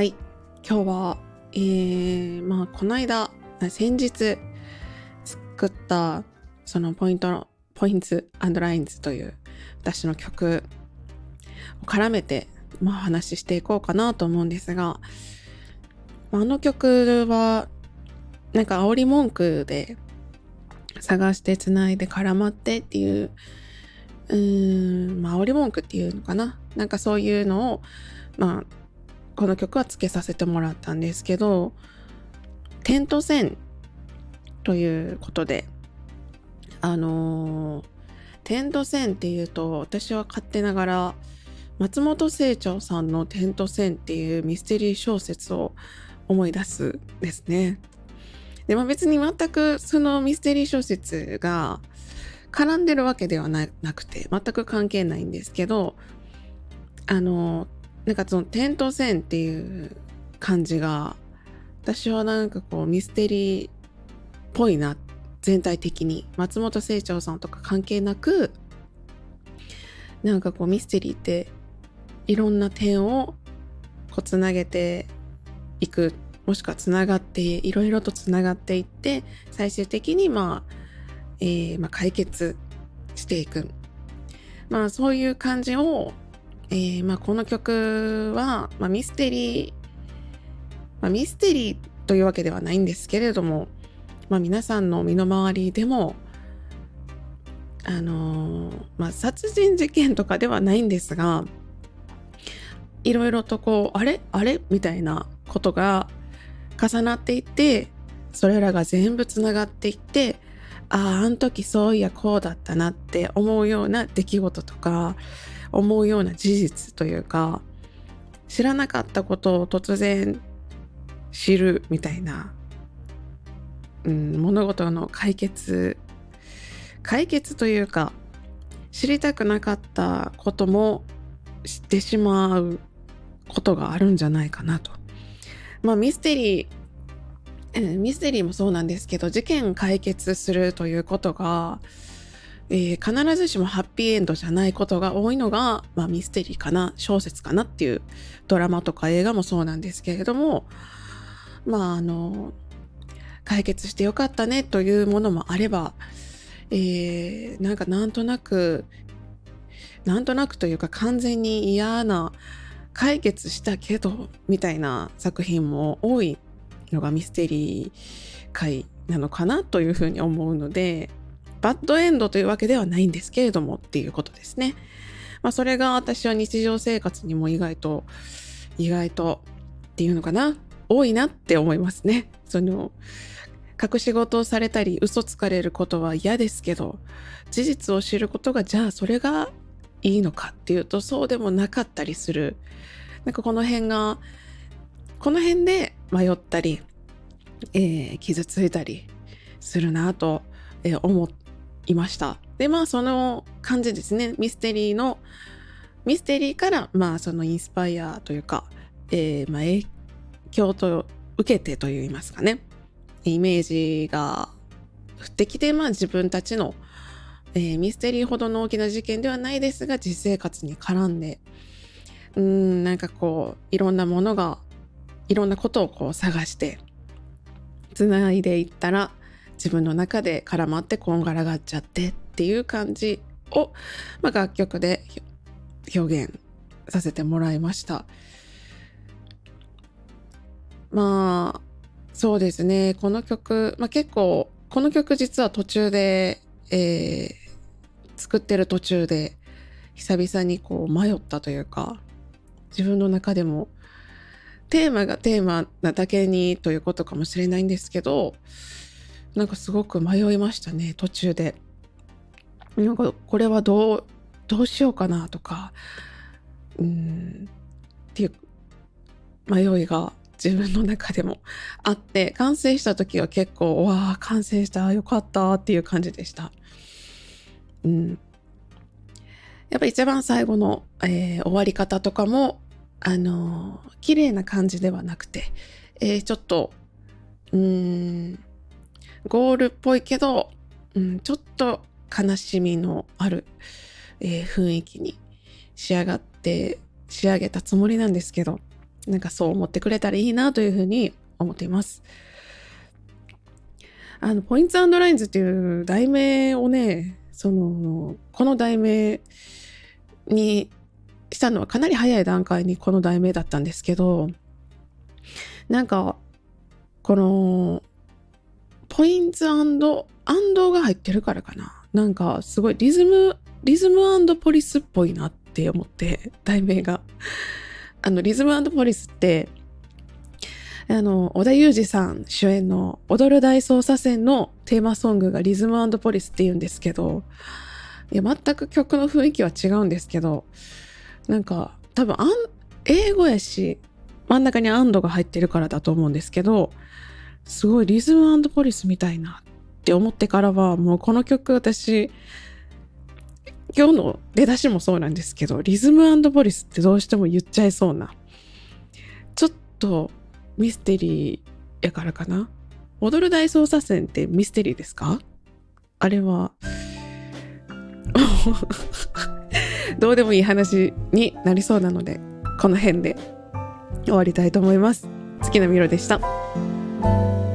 はい。今日はえー、まあこの間先日作ったそのポイントのポイントラインズという私の曲を絡めて、まあ、話していこうかなと思うんですがあの曲はなんか煽り文句で探してつないで絡まってっていううーんまあ煽り文句っていうのかな。なんかそういうのをまあこの曲はつけさせてもらったんですけど点と線ということであのー、点と線っていうと私は勝手ながら松本清張さんの「点と線」っていうミステリー小説を思い出すですね。でも別に全くそのミステリー小説が絡んでるわけではなくて全く関係ないんですけどあのなんかその点と線っていう感じが私はなんかこうミステリーっぽいな全体的に。松本清張さんとか関係なくなんかこうミステリーっていろんな点をこうつなげていくもしくはつながっていろいろとつながっていって最終的にまあ、えー、まあ解決していく。まあそういう感じをえー、まあ、この曲は、まあ、ミステリー、まあ、ミステリーというわけではないんですけれども、まあ、皆さんの身の回りでもあのー、まあ、殺人事件とかではないんですがいろいろとこうあれ？あれ？みたいなことが重なっていってそれらが全部つながっていってあああの時そういやこうだったなって思うような出来事とか思うような事実というか知らなかったことを突然知るみたいな、うん、物事の解決解決というか知りたくなかったことも知ってしまうことがあるんじゃないかなと。まあミステリー、ミステリーもそうなんですけど事件解決するということがえー、必ずしもハッピーエンドじゃないことが多いのが、まあ、ミステリーかな小説かなっていうドラマとか映画もそうなんですけれどもまああの解決してよかったねというものもあれば、えー、なんかなんとなくなんとなくというか完全に嫌な解決したけどみたいな作品も多いのがミステリー界なのかなというふうに思うのでバッドエンドというわけではないんですけれどもっていうことですね。まあ、それが私は日常生活にも意外と、意外とっていうのかな、多いなって思いますね。その、隠し事をされたり嘘つかれることは嫌ですけど、事実を知ることがじゃあそれがいいのかっていうとそうでもなかったりする。なんかこの辺が、この辺で迷ったり、えー、傷ついたりするなと、えー、思っいました。で、まあその感じですね。ミステリーの、ミステリーからまあそのインスパイアというか、えー、まあ影響と受けてといいますかね。イメージが降ってきて、まあ自分たちの、えー、ミステリーほどの大きな事件ではないですが、実生活に絡んで、うん、なんかこう、いろんなものが、いろんなことをこう探して、つないでいったら、自分の中で絡まってこんがらがっちゃってっていう感じを、まあ、楽曲で表現させてもらいました。まあそうですねこの曲、まあ、結構この曲実は途中で、えー、作ってる途中で久々にこう迷ったというか自分の中でもテーマがテーマなだけにということかもしれないんですけどなんかすごく迷いましたね途中で。なんかこれはどうどうしようかなとかうんっていう迷いが自分の中でもあって完成した時は結構わあ完成したよかったっていう感じでした。うん、やっぱ一番最後の、えー、終わり方とかもあのー、綺麗な感じではなくて、えー、ちょっとうんゴールっぽいけど、うん、ちょっと悲しみのある、えー、雰囲気に仕上がって仕上げたつもりなんですけどなんかそう思ってくれたらいいなというふうに思っています。あの、ポイントラインズっていう題名をね、その、この題名にしたのはかなり早い段階にこの題名だったんですけど、なんか、この、ポイントアンドが入ってるからかな。なんか、すごいリズム、リズムポリスっぽいなって思って、題名が。あの、リズムポリスって、あの、小田裕二さん主演の踊る大捜査線のテーマソングがリズムポリスって言うんですけど、いや、全く曲の雰囲気は違うんですけど、なんか、多分、英語やし、真ん中にアンドが入ってるからだと思うんですけど、すごいリズムポリスみたいなって思ってからは、もうこの曲私、今日の出だしもそうなんですけど、リズムポリスってどうしても言っちゃいそうな。ちょっとミステリーやからかな。踊る大捜査線ってミステリーですか？あれは どうでもいい話になりそうなので、この辺で終わりたいと思います。月のみろでした。you